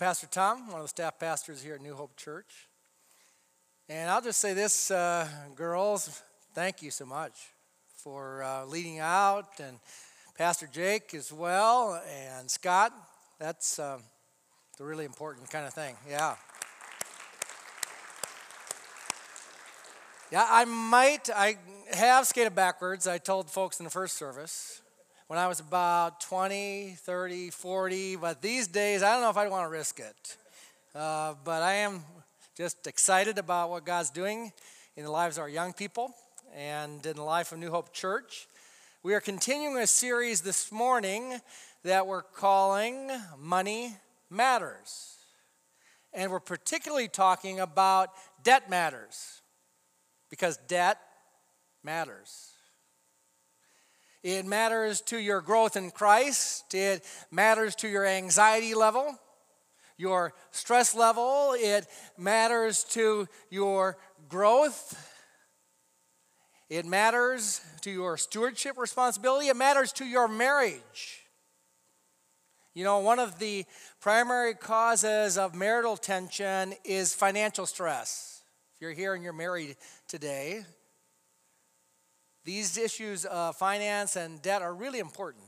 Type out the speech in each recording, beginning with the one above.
Pastor Tom, one of the staff pastors here at New Hope Church. And I'll just say this, uh, girls, thank you so much for uh, leading out, and Pastor Jake as well, and Scott. That's uh, the really important kind of thing. Yeah. Yeah, I might, I have skated backwards. I told folks in the first service when I was about 20, 30, 40, but these days I don't know if I'd want to risk it. Uh, but I am just excited about what God's doing in the lives of our young people and in the life of New Hope Church. We are continuing a series this morning that we're calling Money Matters. And we're particularly talking about debt matters because debt matters. It matters to your growth in Christ. It matters to your anxiety level, your stress level. It matters to your growth. It matters to your stewardship responsibility. It matters to your marriage. You know, one of the primary causes of marital tension is financial stress. If you're here and you're married today, these issues of finance and debt are really important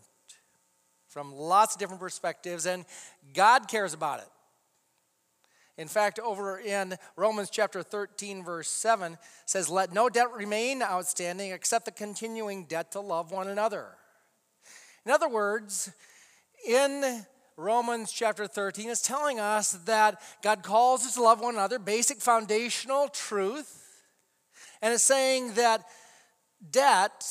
from lots of different perspectives, and God cares about it. In fact, over in Romans chapter 13, verse 7, says, Let no debt remain outstanding except the continuing debt to love one another. In other words, in Romans chapter 13, it's telling us that God calls us to love one another, basic foundational truth. And it's saying that debt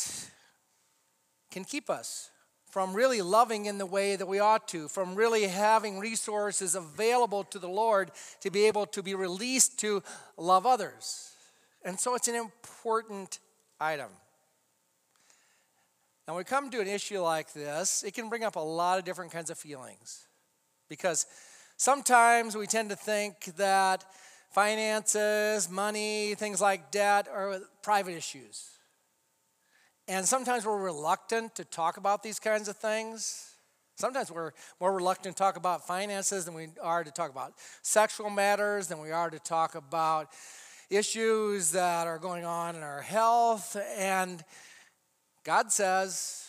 can keep us from really loving in the way that we ought to, from really having resources available to the Lord to be able to be released to love others. And so it's an important item. Now, when we come to an issue like this, it can bring up a lot of different kinds of feelings. Because sometimes we tend to think that finances, money, things like debt are private issues. And sometimes we're reluctant to talk about these kinds of things. Sometimes we're more reluctant to talk about finances than we are to talk about sexual matters, than we are to talk about issues that are going on in our health. And God says,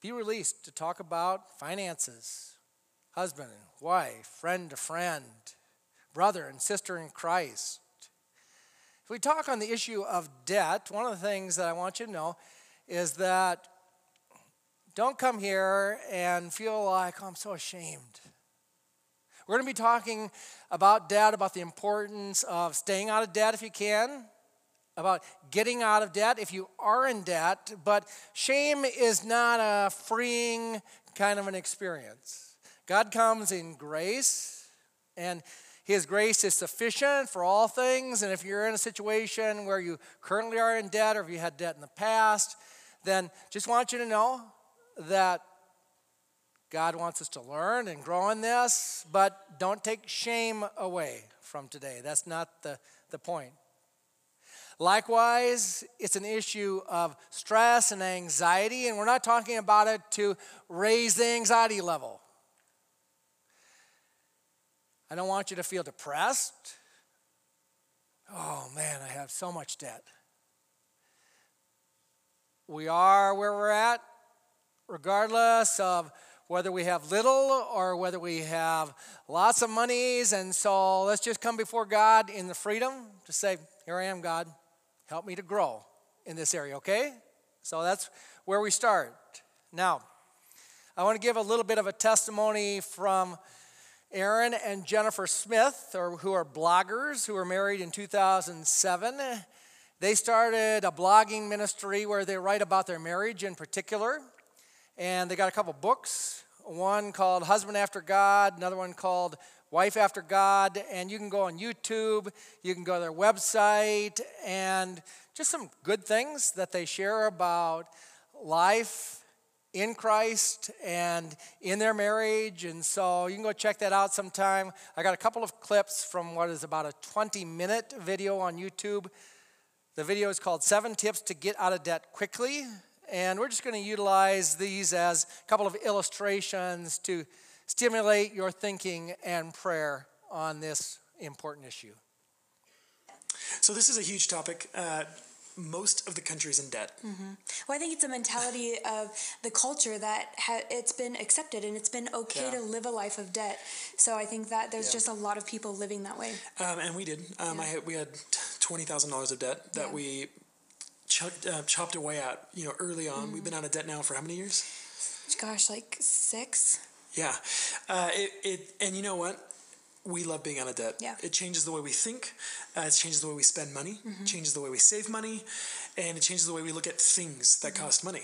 be released to talk about finances, husband and wife, friend to friend, brother and sister in Christ. If we talk on the issue of debt, one of the things that I want you to know is that don't come here and feel like, oh, I'm so ashamed. We're going to be talking about debt, about the importance of staying out of debt if you can, about getting out of debt if you are in debt, but shame is not a freeing kind of an experience. God comes in grace, and his grace is sufficient for all things. And if you're in a situation where you currently are in debt or if you had debt in the past, then just want you to know that God wants us to learn and grow in this, but don't take shame away from today. That's not the, the point. Likewise, it's an issue of stress and anxiety, and we're not talking about it to raise the anxiety level. I don't want you to feel depressed. Oh man, I have so much debt. We are where we're at, regardless of whether we have little or whether we have lots of monies. And so let's just come before God in the freedom to say, Here I am, God. Help me to grow in this area, okay? So that's where we start. Now, I want to give a little bit of a testimony from Aaron and Jennifer Smith, or, who are bloggers, who were married in 2007. They started a blogging ministry where they write about their marriage in particular. And they got a couple books one called Husband After God, another one called Wife After God. And you can go on YouTube, you can go to their website, and just some good things that they share about life in Christ and in their marriage. And so you can go check that out sometime. I got a couple of clips from what is about a 20 minute video on YouTube. The video is called Seven Tips to Get Out of Debt Quickly. And we're just going to utilize these as a couple of illustrations to stimulate your thinking and prayer on this important issue? So, this is a huge topic. Uh, most of the countries in debt. Mm-hmm. Well, I think it's a mentality of the culture that ha- it's been accepted and it's been okay yeah. to live a life of debt. So I think that there's yeah. just a lot of people living that way. Um, and we did. Um, yeah. I had, we had twenty thousand dollars of debt that we ch- uh, chopped away at. You know, early on. Mm-hmm. We've been out of debt now for how many years? Gosh, like six. Yeah, uh, it, it and you know what? We love being out of debt. Yeah. It changes the way we think. Uh, it changes the way we spend money. Mm-hmm. changes the way we save money, and it changes the way we look at things that mm-hmm. cost money.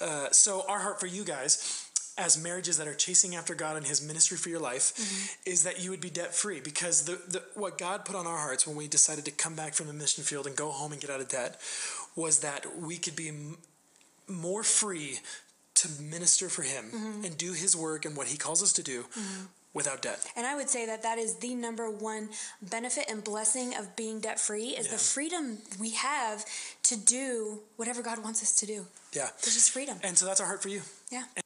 Uh, so our heart for you guys, as marriages that are chasing after God and His ministry for your life, mm-hmm. is that you would be debt free. Because the, the what God put on our hearts when we decided to come back from the mission field and go home and get out of debt, was that we could be m- more free to minister for Him mm-hmm. and do His work and what He calls us to do mm-hmm without debt. And I would say that that is the number one benefit and blessing of being debt free is yeah. the freedom we have to do whatever God wants us to do. Yeah. There's just freedom. And so that's our heart for you. Yeah. And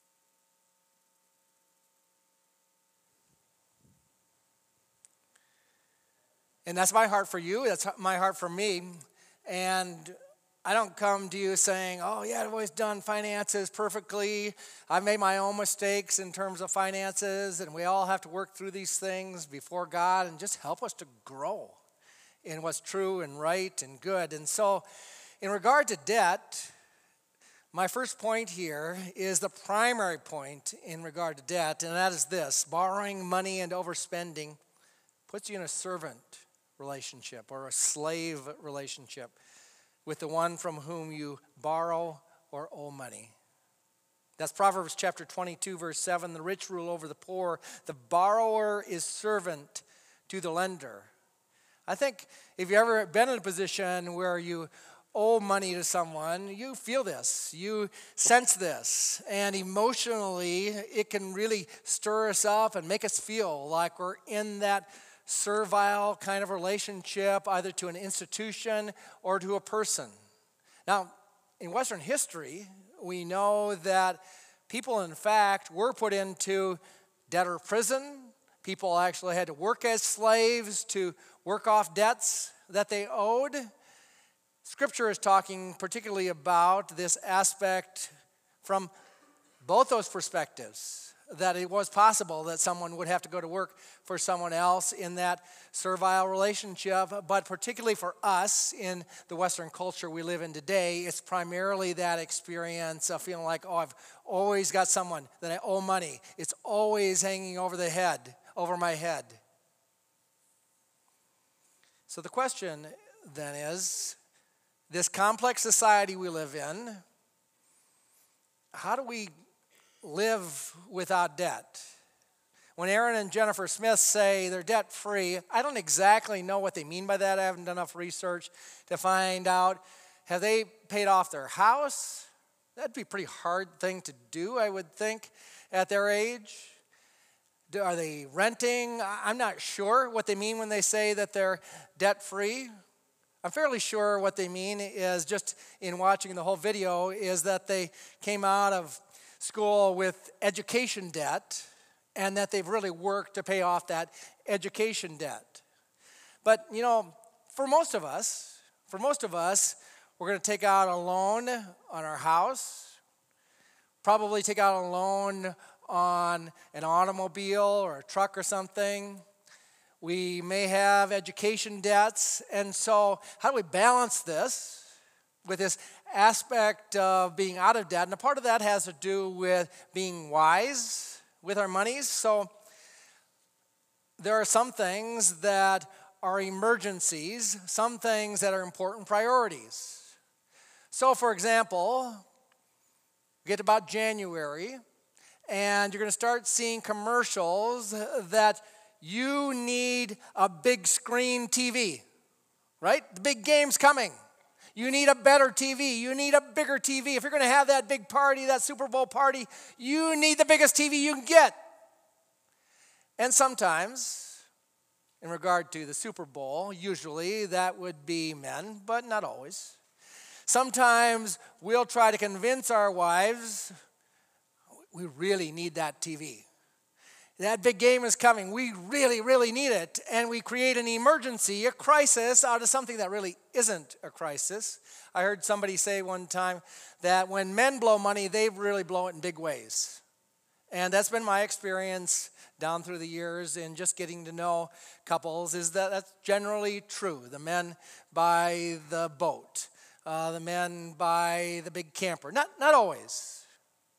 And that's my heart for you. That's my heart for me. And I don't come to you saying, oh, yeah, I've always done finances perfectly. I've made my own mistakes in terms of finances, and we all have to work through these things before God and just help us to grow in what's true and right and good. And so, in regard to debt, my first point here is the primary point in regard to debt, and that is this borrowing money and overspending puts you in a servant relationship or a slave relationship with the one from whom you borrow or owe money. That's Proverbs chapter 22, verse 7. The rich rule over the poor, the borrower is servant to the lender. I think if you've ever been in a position where you owe money to someone, you feel this, you sense this, and emotionally it can really stir us up and make us feel like we're in that servile kind of relationship, either to an institution or to a person. Now, in Western history, we know that people, in fact, were put into debtor prison. People actually had to work as slaves to work off debts that they owed. Scripture is talking particularly about this aspect from both those perspectives that it was possible that someone would have to go to work for someone else in that servile relationship. But particularly for us in the Western culture we live in today, it's primarily that experience of feeling like, oh, I've always got someone that I owe money. It's always hanging over the head, over my head. So the question then is this complex society we live in, how do we live without debt. When Aaron and Jennifer Smith say they're debt free, I don't exactly know what they mean by that. I haven't done enough research to find out. Have they paid off their house? That'd be a pretty hard thing to do, I would think, at their age. Are they renting? I'm not sure what they mean when they say that they're debt free. I'm fairly sure what they mean is just in watching the whole video is that they came out of school with education debt and that they've really worked to pay off that education debt. But, you know, for most of us, for most of us, we're going to take out a loan on our house, probably take out a loan on an automobile or a truck or something. We may have education debts. And so, how do we balance this with this aspect of being out of debt, and a part of that has to do with being wise with our monies. So there are some things that are emergencies, some things that are important priorities. So, for example, get about January, and you're going to start seeing commercials that you need a big screen TV, right? The big game's coming. You need a better TV. You need a bigger TV. If you're going to have that big party, that Super Bowl party, you need the biggest TV you can get. And sometimes, in regard to the Super Bowl, usually that would be men, but not always. Sometimes we'll try to convince our wives we really need that TV. That big game is coming. We really, really need it. And we create an emergency, a crisis, out of something that really isn't a crisis. I heard somebody say one time that when men blow money, they really blow it in big ways. And that's been my experience down through the years in just getting to know couples is that that's generally true. The men buy the boat, uh, the men buy the big camper. Not, not always,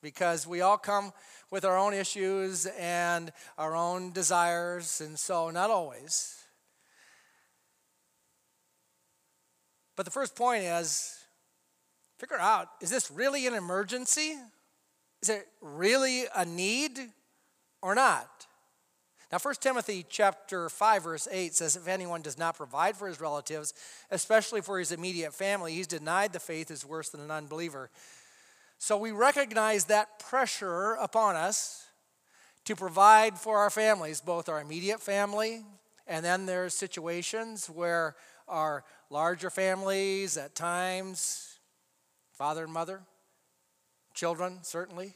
because we all come with our own issues and our own desires, and so not always. But the first point is figure out is this really an emergency? Is it really a need or not? Now 1 Timothy chapter 5 verse 8 says if anyone does not provide for his relatives, especially for his immediate family, he's denied the faith is worse than an unbeliever. So we recognize that pressure upon us to provide for our families, both our immediate family, and then there's situations where our larger families at times, father and mother, children, certainly,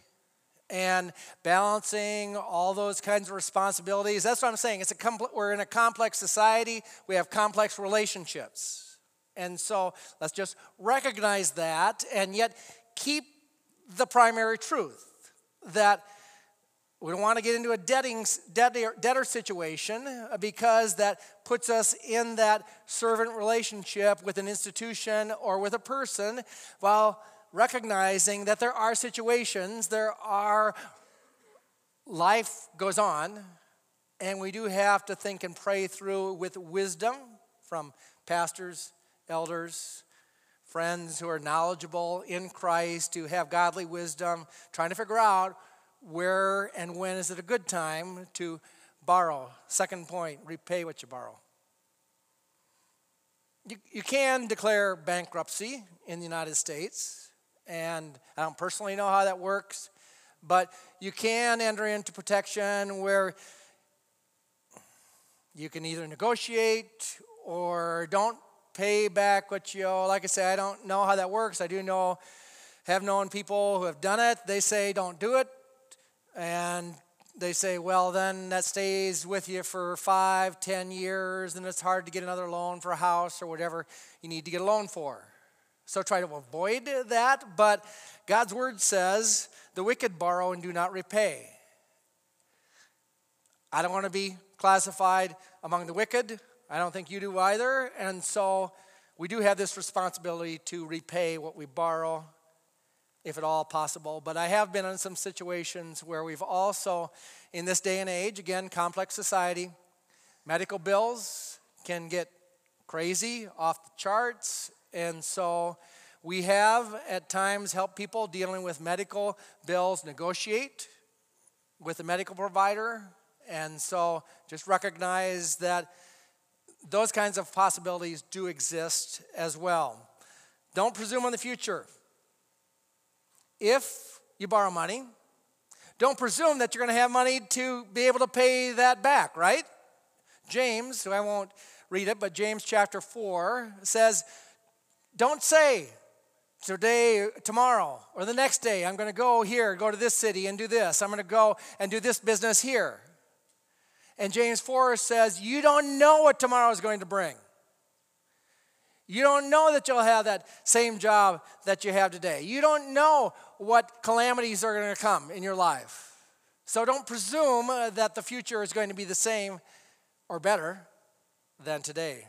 and balancing all those kinds of responsibilities. That's what I'm saying. It's a compl- we're in a complex society. We have complex relationships. And so let's just recognize that and yet keep the primary truth that we don't want to get into a debting, debtor, debtor situation because that puts us in that servant relationship with an institution or with a person while recognizing that there are situations, there are, life goes on, and we do have to think and pray through with wisdom from pastors, elders, friends who are knowledgeable in Christ, who have godly wisdom, trying to figure out where and when is it a good time to borrow. Second point repay what you borrow. You, you can declare bankruptcy in the United States and I don't personally know how that works, but you can enter into protection where you can either negotiate or don't pay back what you owe. Like I say, I don't know how that works. I do know, have known people who have done it. They say don't do it, and they say, well, then that stays with you for five, ten years, and it's hard to get another loan for a house or whatever you need to get a loan for. So try to avoid that, but God's word says the wicked borrow and do not repay. I don't want to be classified among the wicked. I don't think you do either. And so we do have this responsibility to repay what we borrow, if at all possible. But I have been in some situations where we've also, in this day and age, again, complex society, medical bills can get crazy, off the charts, and so we have at times helped people dealing with medical bills negotiate with the medical provider. And so just recognize that those kinds of possibilities do exist as well. Don't presume on the future. If you borrow money, don't presume that you're going to have money to be able to pay that back, right? James, I won't read it, but James chapter 4 says, don't say today, tomorrow, or the next day, I'm going to go here, go to this city and do this. I'm going to go and do this business here. And James 4 says, You don't know what tomorrow is going to bring. You don't know that you'll have that same job that you have today. You don't know what calamities are going to come in your life. So don't presume that the future is going to be the same or better than today.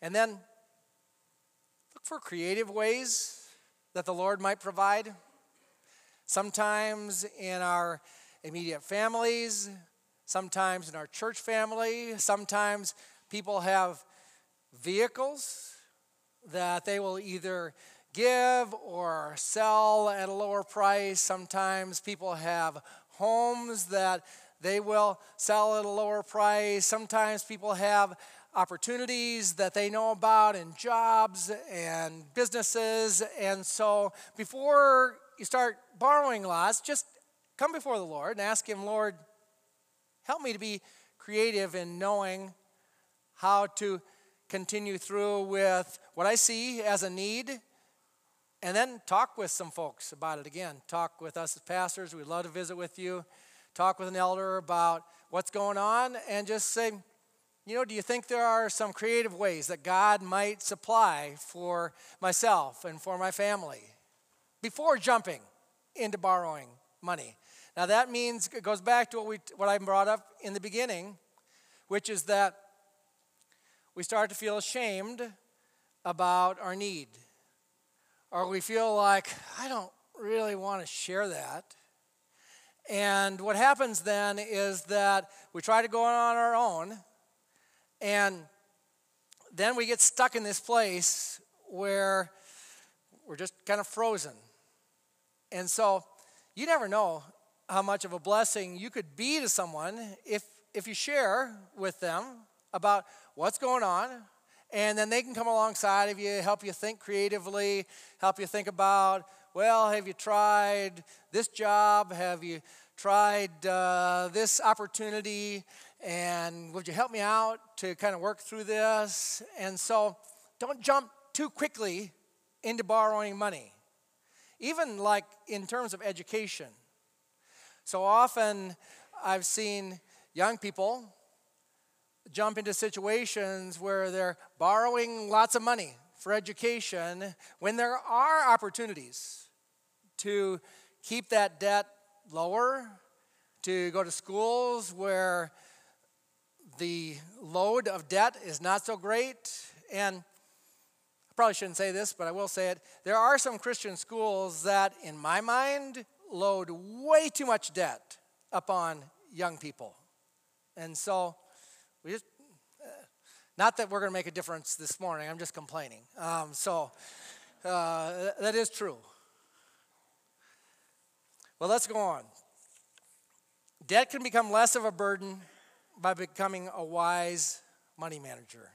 And then look for creative ways that the Lord might provide. Sometimes in our immediate families, sometimes in our church family, sometimes people have vehicles that they will either give or sell at a lower price. Sometimes people have homes that they will sell at a lower price. Sometimes people have opportunities that they know about and jobs and businesses. And so before you start borrowing lots, just come before the Lord and ask Him, Lord, help me to be creative in knowing how to continue through with what I see as a need. And then talk with some folks about it again. Talk with us as pastors. We'd love to visit with you talk with an elder about what's going on and just say, you know, do you think there are some creative ways that God might supply for myself and for my family before jumping into borrowing money? Now that means it goes back to what we what I brought up in the beginning, which is that we start to feel ashamed about our need. Or we feel like I don't really want to share that. And what happens then is that we try to go on our own and then we get stuck in this place where we're just kind of frozen. And so you never know how much of a blessing you could be to someone if, if you share with them about what's going on. And then they can come alongside of you, help you think creatively, help you think about, well, have you tried this job? Have you tried uh, this opportunity? And would you help me out to kind of work through this? And so don't jump too quickly into borrowing money, even like in terms of education. So often I've seen young people jump into situations where they're borrowing lots of money for education when there are opportunities to keep that debt lower, to go to schools where the load of debt is not so great. And I probably shouldn't say this, but I will say it. There are some Christian schools that, in my mind, load way too much debt upon young people. And so, we just, uh, not that we're going to make a difference this morning, I'm just complaining. Um, so, uh, that is true. Well, let's go on. Debt can become less of a burden by becoming a wise money manager.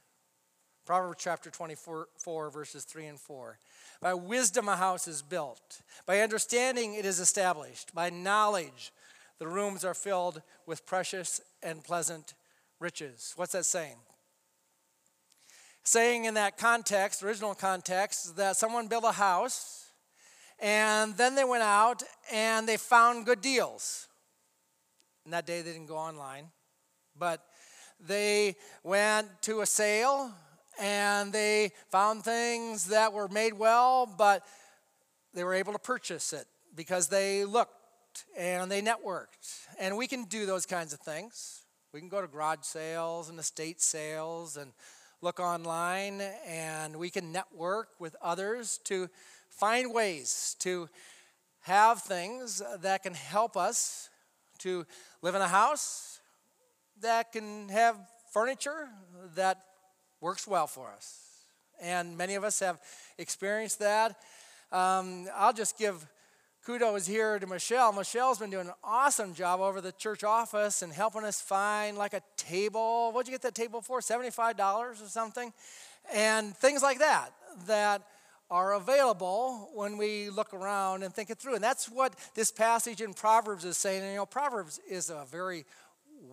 Proverbs chapter 24, four, verses 3 and 4. By wisdom, a house is built. By understanding, it is established. By knowledge, the rooms are filled with precious and pleasant riches. What's that saying? Saying in that context, original context, that someone built a house and then they went out and they found good deals. And that day they didn't go online, but they went to a sale and they found things that were made well, but they were able to purchase it because they looked and they networked. And we can do those kinds of things. We can go to garage sales and estate sales and look online, and we can network with others to find ways to have things that can help us to live in a house that can have furniture that works well for us. And many of us have experienced that. Um, I'll just give kudos here to Michelle. Michelle's been doing an awesome job over the church office and helping us find like a table. What'd you get that table for? $75 or something? And things like that, that are available when we look around and think it through. And that's what this passage in Proverbs is saying. And you know, Proverbs is a very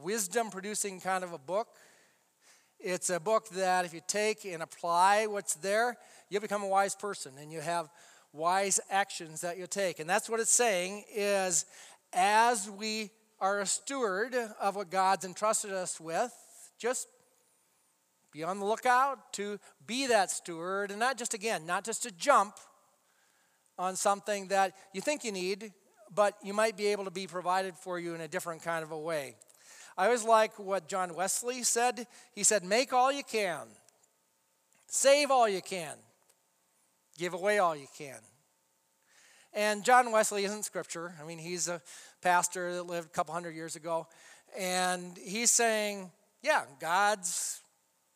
wisdom producing kind of a book. It's a book that if you take and apply what's there, you become a wise person and you have wise actions that you take. And that's what it's saying is as we are a steward of what God's entrusted us with, just be on the lookout to be that steward and not just again, not just to jump on something that you think you need, but you might be able to be provided for you in a different kind of a way. I always like what John Wesley said. He said, Make all you can, save all you can, give away all you can. And John Wesley isn't scripture. I mean, he's a pastor that lived a couple hundred years ago. And he's saying, yeah, God's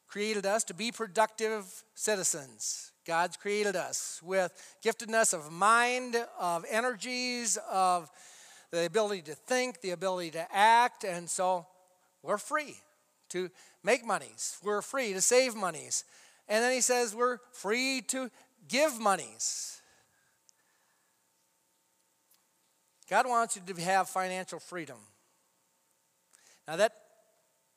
created us to be productive citizens. God's created us with giftedness of mind, of energies, of the ability to think, the ability to act, and so we're free to make monies. We're free to save monies. And then he says we're free to give monies. God wants you to have financial freedom. Now, that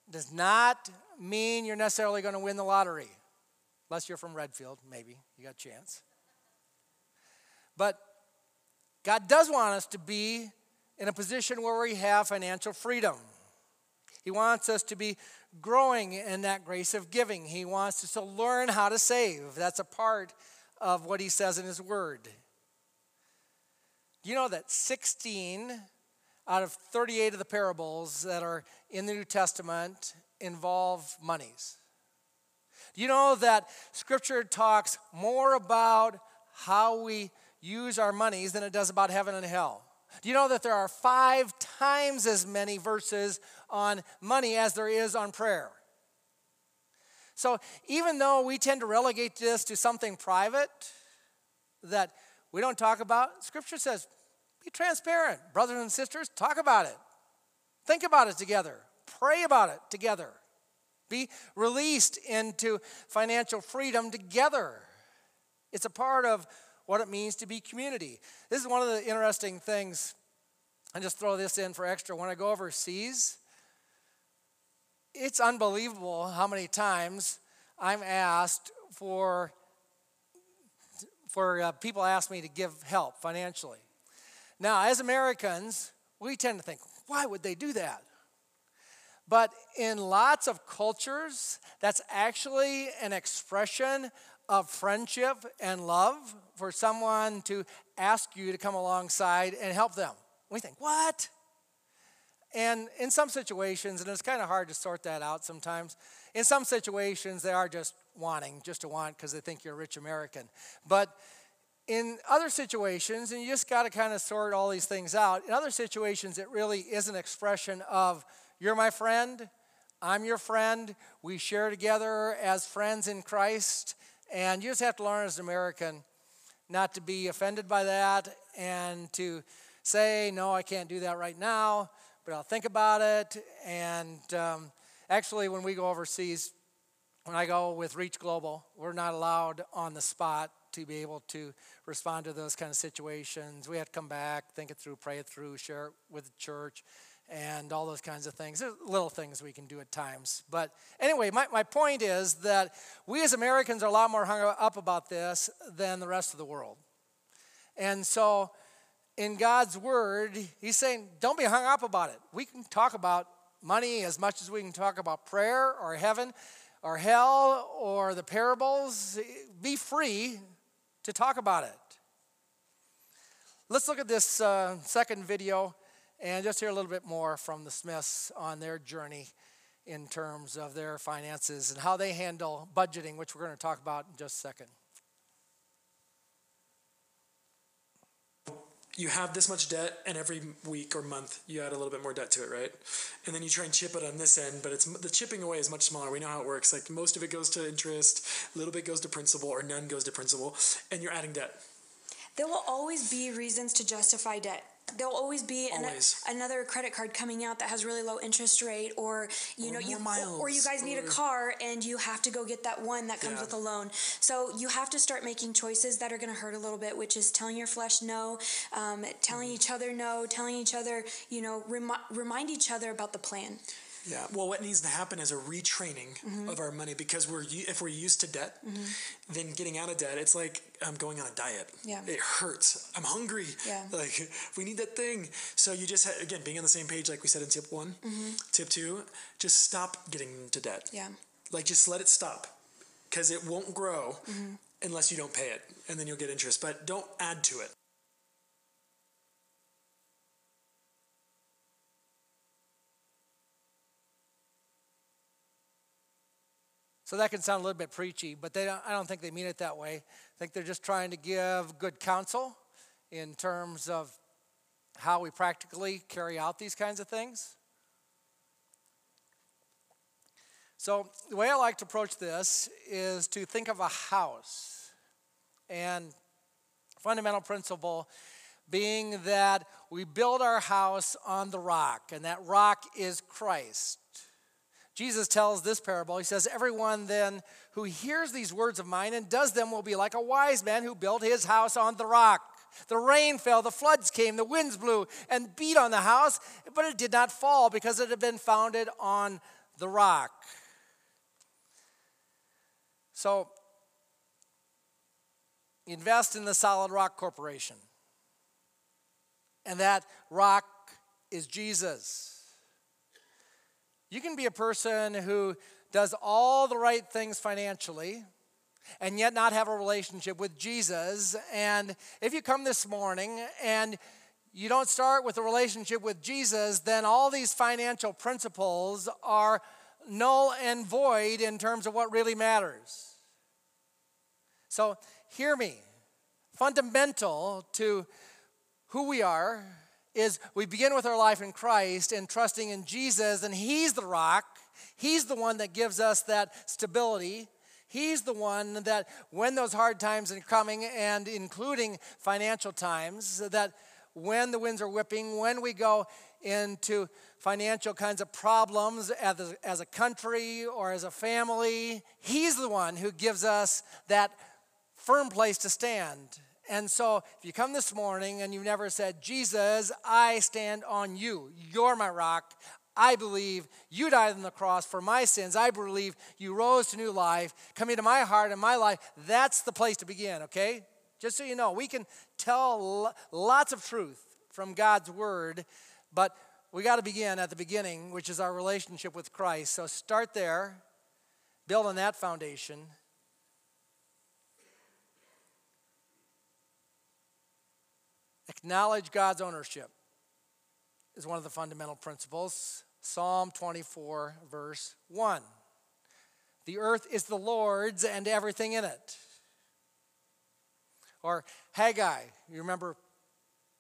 does not mean you're necessarily going to win the lottery, unless you're from Redfield, maybe you got a chance. But God does want us to be in a position where we have financial freedom. He wants us to be growing in that grace of giving. He wants us to learn how to save. That's a part of what he says in his word. You know that 16 out of 38 of the parables that are in the New Testament involve monies. Do you know that Scripture talks more about how we use our monies than it does about heaven and hell? Do you know that there are five times as many verses on money as there is on prayer? So even though we tend to relegate this to something private that we don't talk about, Scripture says, be transparent. Brothers and sisters, talk about it. Think about it together. Pray about it together. Be released into financial freedom together. It's a part of what it means to be community. This is one of the interesting things. I just throw this in for extra. When I go overseas, it's unbelievable how many times I'm asked for for uh, people ask me to give help financially. Now, as Americans, we tend to think, why would they do that? But in lots of cultures, that's actually an expression of friendship and love for someone to ask you to come alongside and help them. We think, what? And in some situations, and it's kind of hard to sort that out sometimes, in some situations, they are just wanting, just to want because they think you're a rich American. But in other situations, and you just got to kind of sort all these things out, in other situations, it really is an expression of, you're my friend, I'm your friend, we share together as friends in Christ, and you just have to learn as an American not to be offended by that and to say, no, I can't do that right now, but I'll think about it. And um, actually, when we go overseas, when I go with Reach Global, we're not allowed on the spot to be able to respond to those kind of situations. We have to come back, think it through, pray it through, share it with the church, and all those kinds of things. There's little things we can do at times. But anyway, my, my point is that we as Americans are a lot more hung up about this than the rest of the world. And so in God's word, He's saying, don't be hung up about it. We can talk about money as much as we can talk about prayer or heaven or hell or the parables. Be free to talk about it. Let's look at this uh, second video and just hear a little bit more from the Smiths on their journey in terms of their finances and how they handle budgeting, which we're going to talk about in just a second. you have this much debt and every week or month you add a little bit more debt to it right? And then you try and chip it on this end but it's the chipping away is much smaller. We know how it works. Like most of it goes to interest a little bit goes to principal or none goes to principal and you're adding debt. There will always be reasons to justify debt there'll always be an, always. another credit card coming out that has really low interest rate or you or know you miles, or you guys need a car and you have to go get that one that comes Yeah. with a loan so you have to start making choices that are going to hurt a little bit which is telling your flesh no um, telling Mm-hmm. each other no telling each other you know remi- remind each other about the plan Yeah. Well, what needs to happen is a retraining mm-hmm. of our money because we're if we're used to debt, mm-hmm. then getting out of debt, it's like I'm going on a diet. Yeah. It hurts. I'm hungry. Yeah. Like we need that thing. So you just ha- again being on the same page, like we said in tip one, mm-hmm. tip two, just stop getting into debt. yeah Like just let it stop, because it won't grow unless you don't pay it, and then you'll get interest. But don't add to it. So that can sound a little bit preachy, but they don't, I don't think they mean it that way. I think they're just trying to give good counsel in terms of how we practically carry out these kinds of things. So, the way I like to approach this is to think of a house. And fundamental principle being that we build our house on the rock, and that rock is Christ. Jesus tells this parable. He says, Everyone then who hears these words of mine and does them will be like a wise man who built his house on the rock. The rain fell, the floods came, the winds blew and beat on the house, but it did not fall because it had been founded on the rock. So, invest in the Solid Rock Corporation. And that rock is Jesus. You can be a person who does all the right things financially and yet not have a relationship with Jesus. And if you come this morning and you don't start with a relationship with Jesus, then all these financial principles are null and void in terms of what really matters. So, hear me. Fundamental to who we are is we begin with our life in Christ and trusting in Jesus, and He's the rock. He's the one that gives us that stability. He's the one that, when those hard times are coming, and including financial times, that when the winds are whipping, when we go into financial kinds of problems as a, as a country or as a family, He's the one who gives us that firm place to stand. And so, if you come this morning and you've never said, Jesus, I stand on you, you're my rock. I believe you died on the cross for my sins. I believe you rose to new life. Come into my heart and my life. That's the place to begin, okay? Just so you know, we can tell lots of truth from God's word, but we got to begin at the beginning, which is our relationship with Christ. So start there, build on that foundation. Acknowledge God's ownership is one of the fundamental principles. Psalm 24, verse 1. The earth is the Lord's and everything in it. Or Haggai, you remember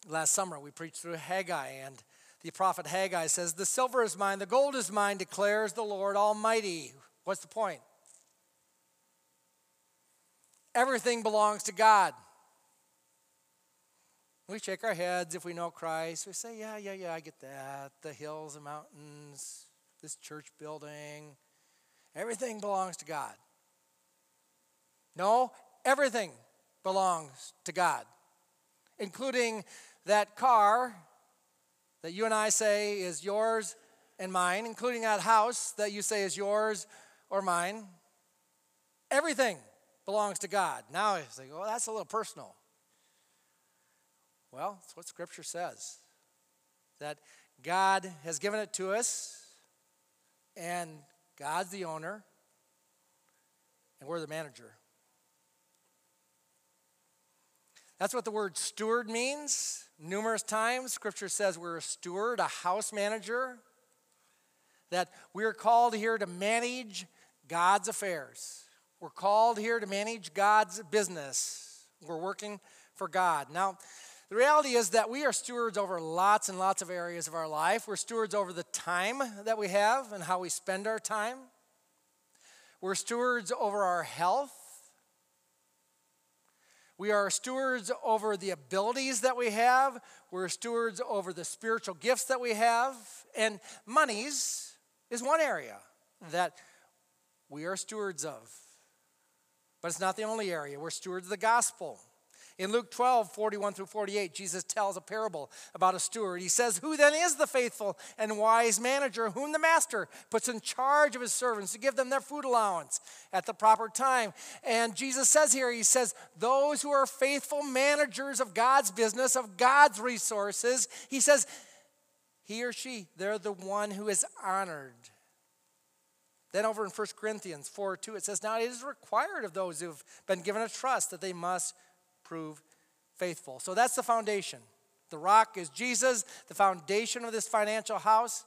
last summer we preached through Haggai, and the prophet Haggai says, The silver is mine, the gold is mine, declares the Lord Almighty. What's the point? Everything belongs to God. We shake our heads if we know Christ. We say, Yeah, yeah, yeah, I get that. The hills, the mountains, this church building, everything belongs to God. No, everything belongs to God, including that car that you and I say is yours and mine, including that house that you say is yours or mine. Everything belongs to God. Now you say, well, that's a little personal. Well, that's what Scripture says that God has given it to us, and God's the owner, and we're the manager. That's what the word steward means. Numerous times, Scripture says we're a steward, a house manager, that we're called here to manage God's affairs. We're called here to manage God's business. We're working for God. Now, the reality is that we are stewards over lots and lots of areas of our life. We're stewards over the time that we have and how we spend our time. We're stewards over our health we are stewards over the abilities that we have. We're stewards over the spiritual gifts that we have. And monies is one area that we are stewards of. But it's not the only area. We're stewards of the gospel. In Luke 12, 41 through 48, Jesus tells a parable about a steward. He says, Who then is the faithful and wise manager whom the master puts in charge of his servants to give them their food allowance at the proper time? And Jesus says here, He says, Those who are faithful managers of God's business, of God's resources, He says, He or she, they're the one who is honored. Then over in 1 Corinthians 4 2, it says, Now it is required of those who've been given a trust that they must prove faithful. So that's the foundation. The rock is Jesus, the foundation of this financial house.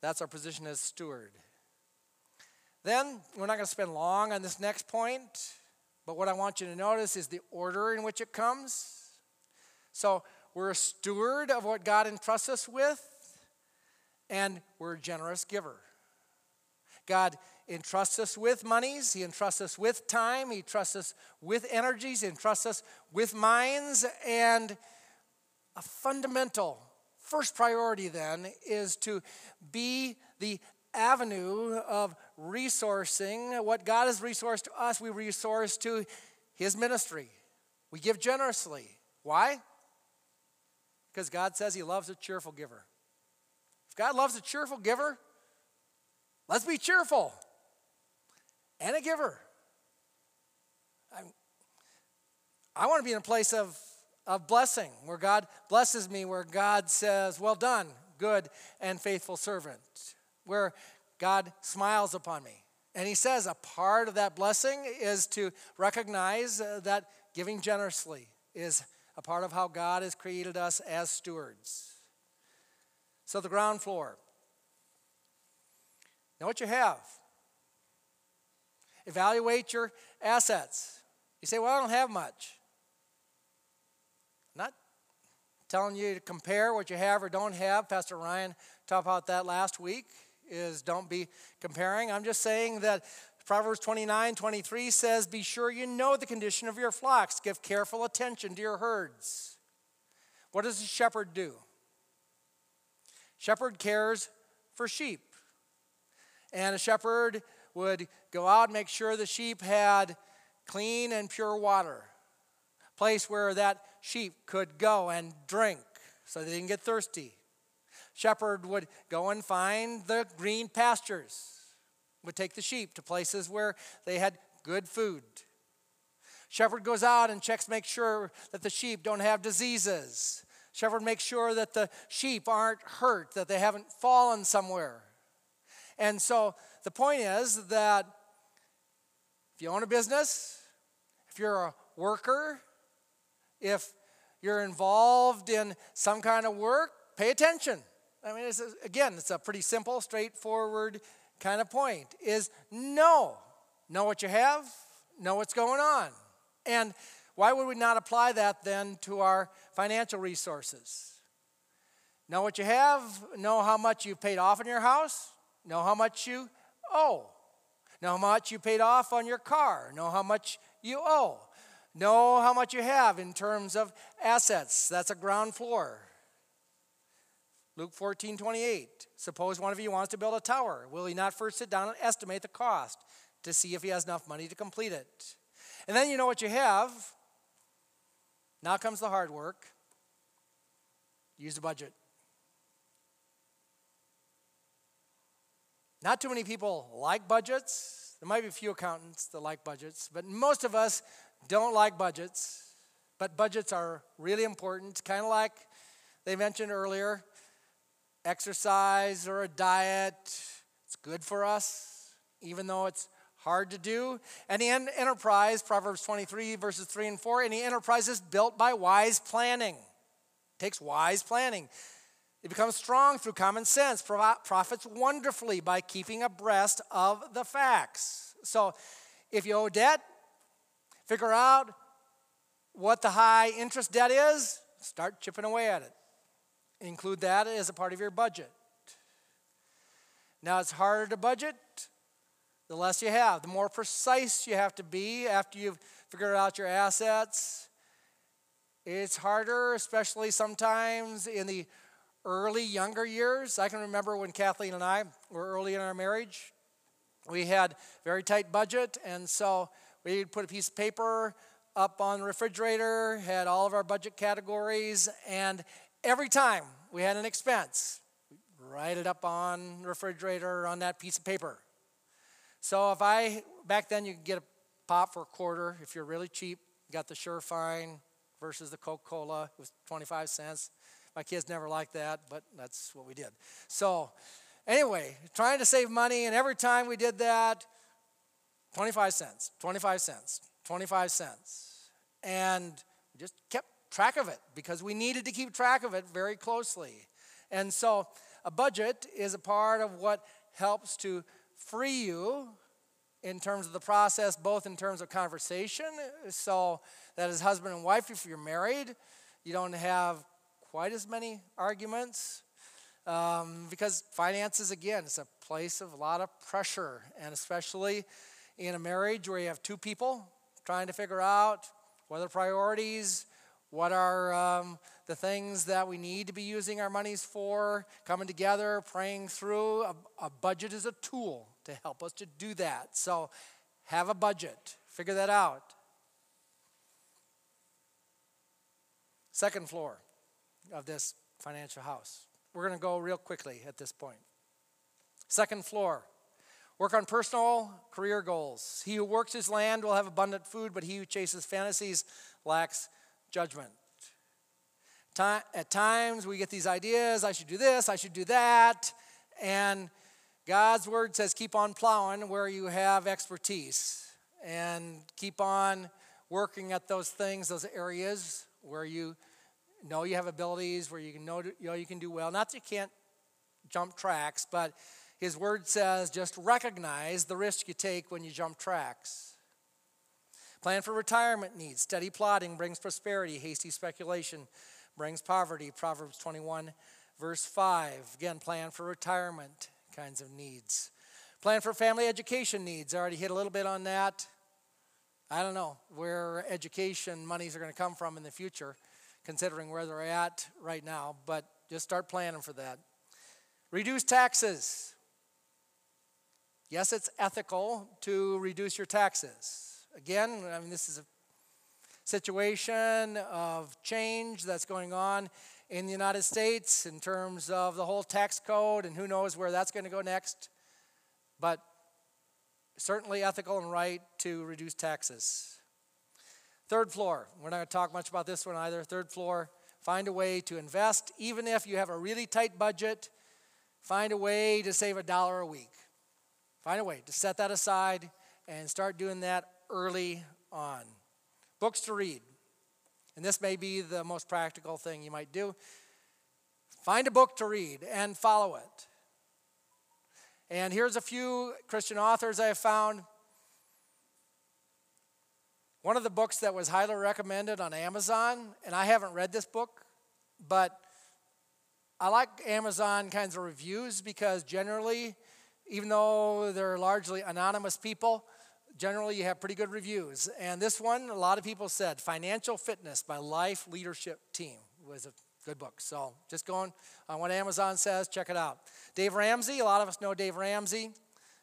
That's our position as steward. Then, we're not going to spend long on this next point, but what I want you to notice is the order in which it comes. So, we're a steward of what God entrusts us with, and we're a generous giver. God entrusts us with monies, He entrusts us with time, He entrusts us with energies, He entrusts us with minds. And a fundamental first priority then is to be the avenue of resourcing what God has resourced to us, we resource to His ministry. We give generously. Why? Because God says He loves a cheerful giver. If God loves a cheerful giver, let's be cheerful and a giver. I'm, I want to be in a place of of blessing, where God blesses me, where God says, Well done, good and faithful servant, where God smiles upon me. And he says a part of that blessing is to recognize uh, that giving generously is a part of how God has created us as stewards. So, the ground floor. Know what you have. Evaluate your assets. You say, Well, I don't have much. Not telling you to compare what you have or don't have. Pastor Ryan talked about that last week is don't be comparing. I'm just saying that Proverbs 29 23 says, Be sure you know the condition of your flocks, give careful attention to your herds. What does a shepherd do? Shepherd cares for sheep. And a shepherd would go out and make sure the sheep had clean and pure water, place where that sheep could go and drink so they didn't get thirsty shepherd would go and find the green pastures, would take the sheep to places where they had good food. Shepherd goes out and checks, make sure that the sheep don't have diseases. Shepherd makes sure that the sheep aren't hurt, that they haven't fallen somewhere. And so the point is that if you own a business, if you're a worker, if you're involved in some kind of work, pay attention. I mean, it's again, it's a pretty simple, straightforward kind of point is know. Know what you have, know what's going on. And why would we not apply that then to our financial resources? Know what you have, know how much you've paid off in your house, know how much you owe, know how much you paid off on your car, know how much you owe, know how much you have in terms of assets. That's a ground floor. Luke 14, 28. Suppose one of you wants to build a tower. Will he not first sit down and estimate the cost to see if he has enough money to complete it? And then you know what you have. Now comes the hard work. Use the budget. Not too many people like budgets. There might be a few accountants that like budgets, but most of us don't like budgets. But budgets are really important, kind of like they mentioned earlier exercise or a diet. It's good for us, even though it's hard to do. Any enterprise, Proverbs 23, verses 3 and 4, any enterprise is built by wise planning. It takes wise planning. It becomes strong through common sense, profits wonderfully by keeping abreast of the facts. So if you owe debt, figure out what the high interest debt is, start chipping away at it. Include that as a part of your budget. Now, it's harder to budget the less you have, the more precise you have to be after you've figured out your assets. It's harder, especially sometimes in the early, younger years. I can remember when Kathleen and I were early in our marriage. We had very tight budget, and so we'd put a piece of paper up on the refrigerator, had all of our budget categories, and every time we had an expense, write it up on the refrigerator on that piece of paper. So if I, back then you could get a pop for a quarter if you're really cheap. You got the Shurfine versus the Coca Cola, it was 25 cents. My kids never liked that, but that's what we did. So, anyway, trying to save money, and every time we did that, 25 cents, 25 cents, 25 cents. And we just kept track of it because we needed to keep track of it very closely. And so a budget is a part of what helps to free you in terms of the process, both in terms of conversation, so that as husband and wife, if you're married, you don't have quite as many arguments. Um, because finances, again, is a place of a lot of pressure, and especially in a marriage where you have two people trying to figure out what are priorities, what are um, the things that we need to be using our monies for? Coming together, praying through. A, a budget is a tool to help us to do that. So have a budget, figure that out. Second floor of this financial house. We're going to go real quickly at this point. Second floor. Work on personal career goals. He who works his land will have abundant food, but he who chases fantasies lacks judgment. at times we get these ideas I should do this, I should do that. And God's word says keep on plowing where you have expertise and keep on working at those things, those areas where you know you have abilities, where you can know, you know you can do well. Not that you can't jump tracks, but his word says just recognize the risk you take when you jump tracks. Plan for retirement needs. Steady plotting brings prosperity. Hasty speculation brings poverty. Proverbs 21, verse 5. Again, plan for retirement kinds of needs. Plan for family education needs. I already hit a little bit on that. I don't know where education monies are going to come from in the future, considering where they're at right now, but just start planning for that. Reduce taxes. Yes, it's ethical to reduce your taxes. Again, I mean, this is a situation of change that's going on in the United States in terms of the whole tax code, and who knows where that's going to go next. But certainly ethical and right to reduce taxes. Third floor, we're not going to talk much about this one either. Third floor, find a way to invest, even if you have a really tight budget, find a way to save a dollar a week. Find a way to set that aside and start doing that early on. Books to read. And this may be the most practical thing you might do. Find a book to read and follow it. And here's a few Christian authors I have found. One of the books that was highly recommended on Amazon, and I haven't read this book, but I like Amazon kinds of reviews because generally, even though they're largely anonymous people, generally you have pretty good reviews. And this one, a lot of people said Financial Fitness by Life Leadership Team was a good book. So just going on what Amazon says, check it out. Dave Ramsey, a lot of us know Dave Ramsey.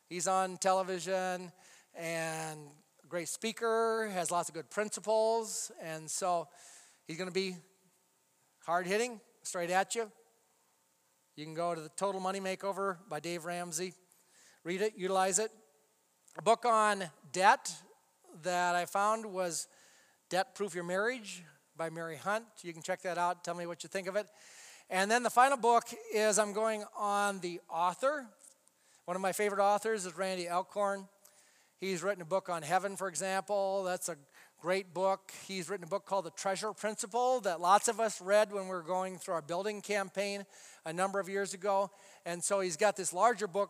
He's on television and great speaker, has lots of good principles, and so he's going to be hard hitting, straight at you. You can go to the Total Money Makeover by Dave Ramsey. Read it, utilize it. A book on debt that I found was Debt Proof Your Marriage by Mary Hunt. You can check that out. Tell me what you think of it. And then the final book is I'm going on the author. One of my favorite authors is Randy Alcorn. He's written a book on heaven, for example. That's a great book. He's written a book called The Treasure Principle that lots of us read when we were going through our building campaign a number of years ago. And so he's got this larger book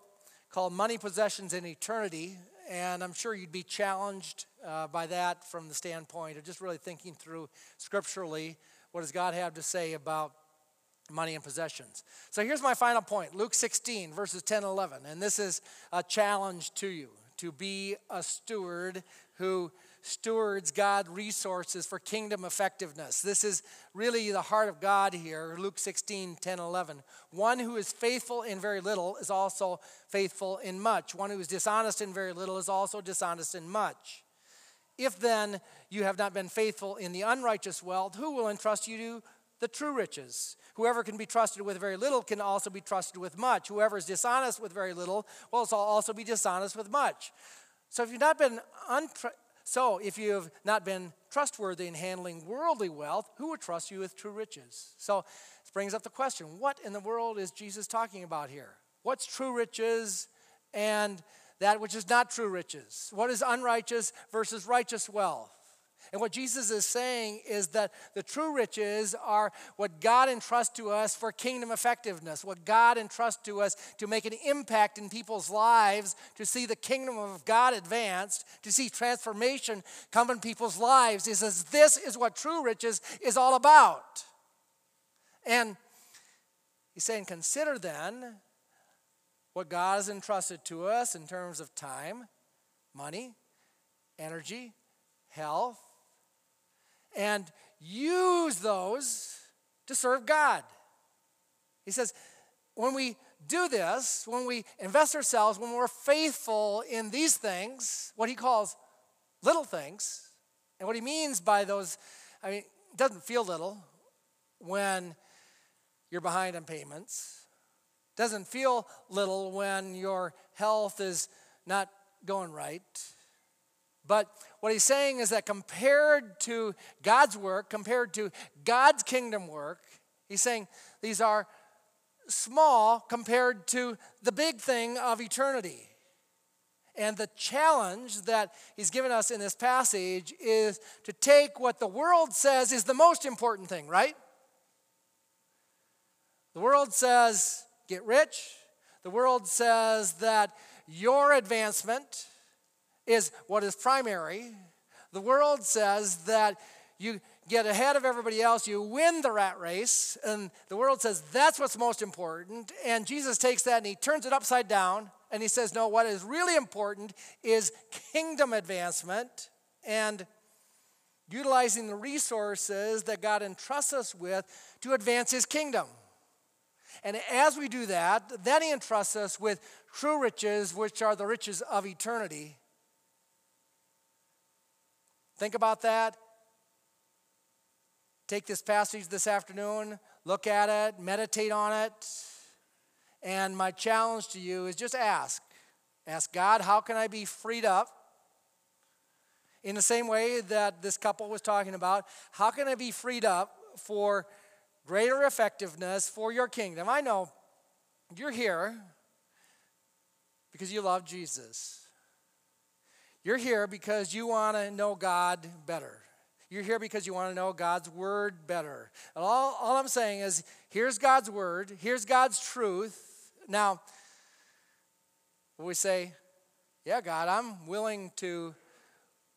called Money, Possessions, and Eternity. And I'm sure you'd be challenged uh, by that from the standpoint of just really thinking through scripturally what does God have to say about money and possessions. So here's my final point Luke 16, verses 10 and 11. And this is a challenge to you to be a steward who stewards God resources for kingdom effectiveness. This is really the heart of God here, Luke 16, 10, 11. One who is faithful in very little is also faithful in much. One who is dishonest in very little is also dishonest in much. If then you have not been faithful in the unrighteous wealth, who will entrust you to the true riches? Whoever can be trusted with very little can also be trusted with much. Whoever is dishonest with very little will also be dishonest with much. So if you've not been untra- so if you have not been trustworthy in handling worldly wealth, who would trust you with true riches? So this brings up the question: What in the world is Jesus talking about here? What's true riches and that which is not true riches? What is unrighteous versus righteous wealth? And what Jesus is saying is that the true riches are what God entrusts to us for kingdom effectiveness, what God entrusts to us to make an impact in people's lives, to see the kingdom of God advanced, to see transformation come in people's lives. He says, This is what true riches is all about. And he's saying, Consider then what God has entrusted to us in terms of time, money, energy, health, and use those to serve God. He says, when we do this, when we invest ourselves, when we're faithful in these things, what he calls little things, and what he means by those, I mean, it doesn't feel little when you're behind on payments. Doesn't feel little when your health is not going right. But what he's saying is that compared to God's work, compared to God's kingdom work, he's saying these are small compared to the big thing of eternity. And the challenge that he's given us in this passage is to take what the world says is the most important thing, right? The world says, get rich. The world says that your advancement is what is primary. The world says that you get ahead of everybody else, you win the rat race, and the world says that's what's most important. And Jesus takes that and he turns it upside down and he says, No, what is really important is kingdom advancement and utilizing the resources that God entrusts us with to advance his kingdom. And as we do that, then he entrusts us with true riches, which are the riches of eternity. Think about that. Take this passage this afternoon, look at it, meditate on it. And my challenge to you is just ask. Ask God, how can I be freed up? In the same way that this couple was talking about, how can I be freed up for greater effectiveness for your kingdom? I know you're here because you love Jesus. You're here because you want to know God better. You're here because you want to know God's word better. And all, all I'm saying is here's God's word, here's God's truth. Now, we say, yeah, God, I'm willing to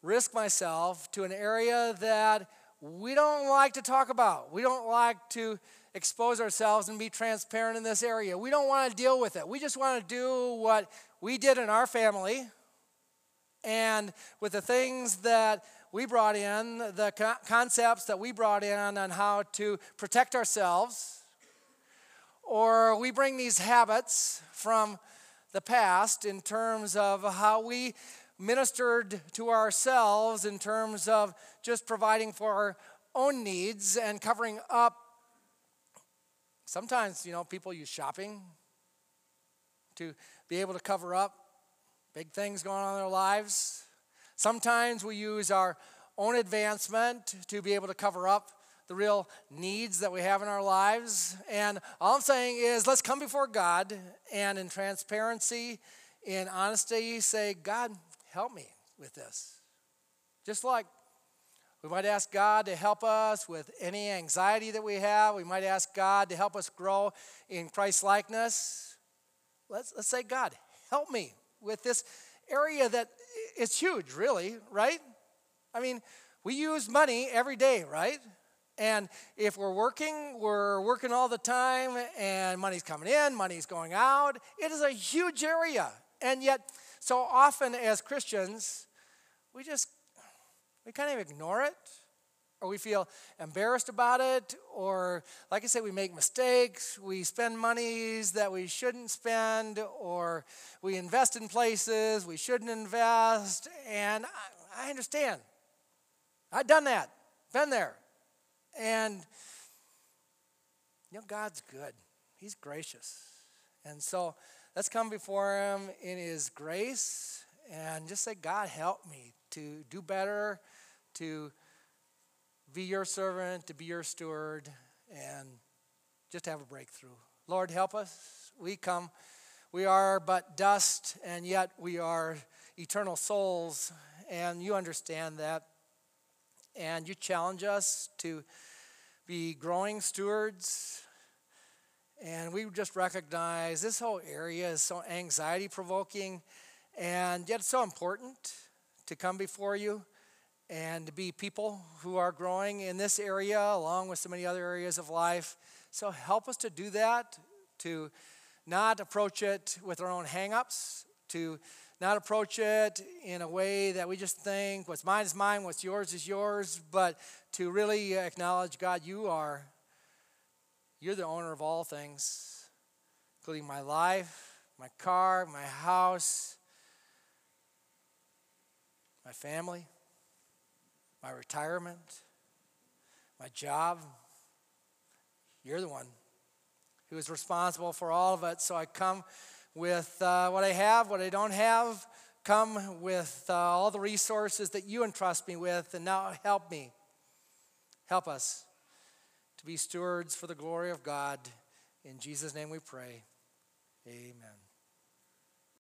risk myself to an area that we don't like to talk about. We don't like to expose ourselves and be transparent in this area. We don't want to deal with it. We just want to do what we did in our family and with the things that we brought in, the concepts that we brought in on how to protect ourselves, or we bring these habits from the past in terms of how we ministered to ourselves, in terms of just providing for our own needs and covering up. Sometimes, you know, people use shopping to be able to cover up big things going on in their lives. Sometimes we use our own advancement to be able to cover up the real needs that we have in our lives. And all I'm saying is let's come before God and in transparency, in honesty, say, God, help me with this. Just like we might ask God to help us with any anxiety that we have. We might ask God to help us grow in Christ likeness. Let's, let's say, God, help me with this area that it's huge, really, right? I mean, we use money every day, right? And if we're working, we're working all the time, and money's coming in, money's going out. It is a huge area. And yet, so often as Christians, we just, we kind of ignore it, or we feel embarrassed about it, or like I said, we make mistakes, we spend monies that we shouldn't spend, or we invest in places we shouldn't invest. And I, I understand. I've done that, been there. And, you know, God's good, He's gracious. And so let's come before Him in His grace and just say, God, help me to do better, to be your servant, to be your steward, and just have a breakthrough. Lord, help us. We come, we are but dust, and yet we are eternal souls, and you understand that. And you challenge us to be growing stewards. And we just recognize this whole area is so anxiety provoking, and yet so important to come before you and to be people who are growing in this area along with so many other areas of life. So help us to do that, to not approach it with our own hangups, to not approach it in a way that we just think what's mine is mine, what's yours is yours, but to really acknowledge God, you are, you're the owner of all things, including my life, my car, my house, my family, my retirement, my job. You're the one who is responsible for all of it. So I come with uh, what I have, what I don't have, come with uh, all the resources that you entrust me with, and now help me. Help us to be stewards for the glory of God. In Jesus' name we pray. Amen.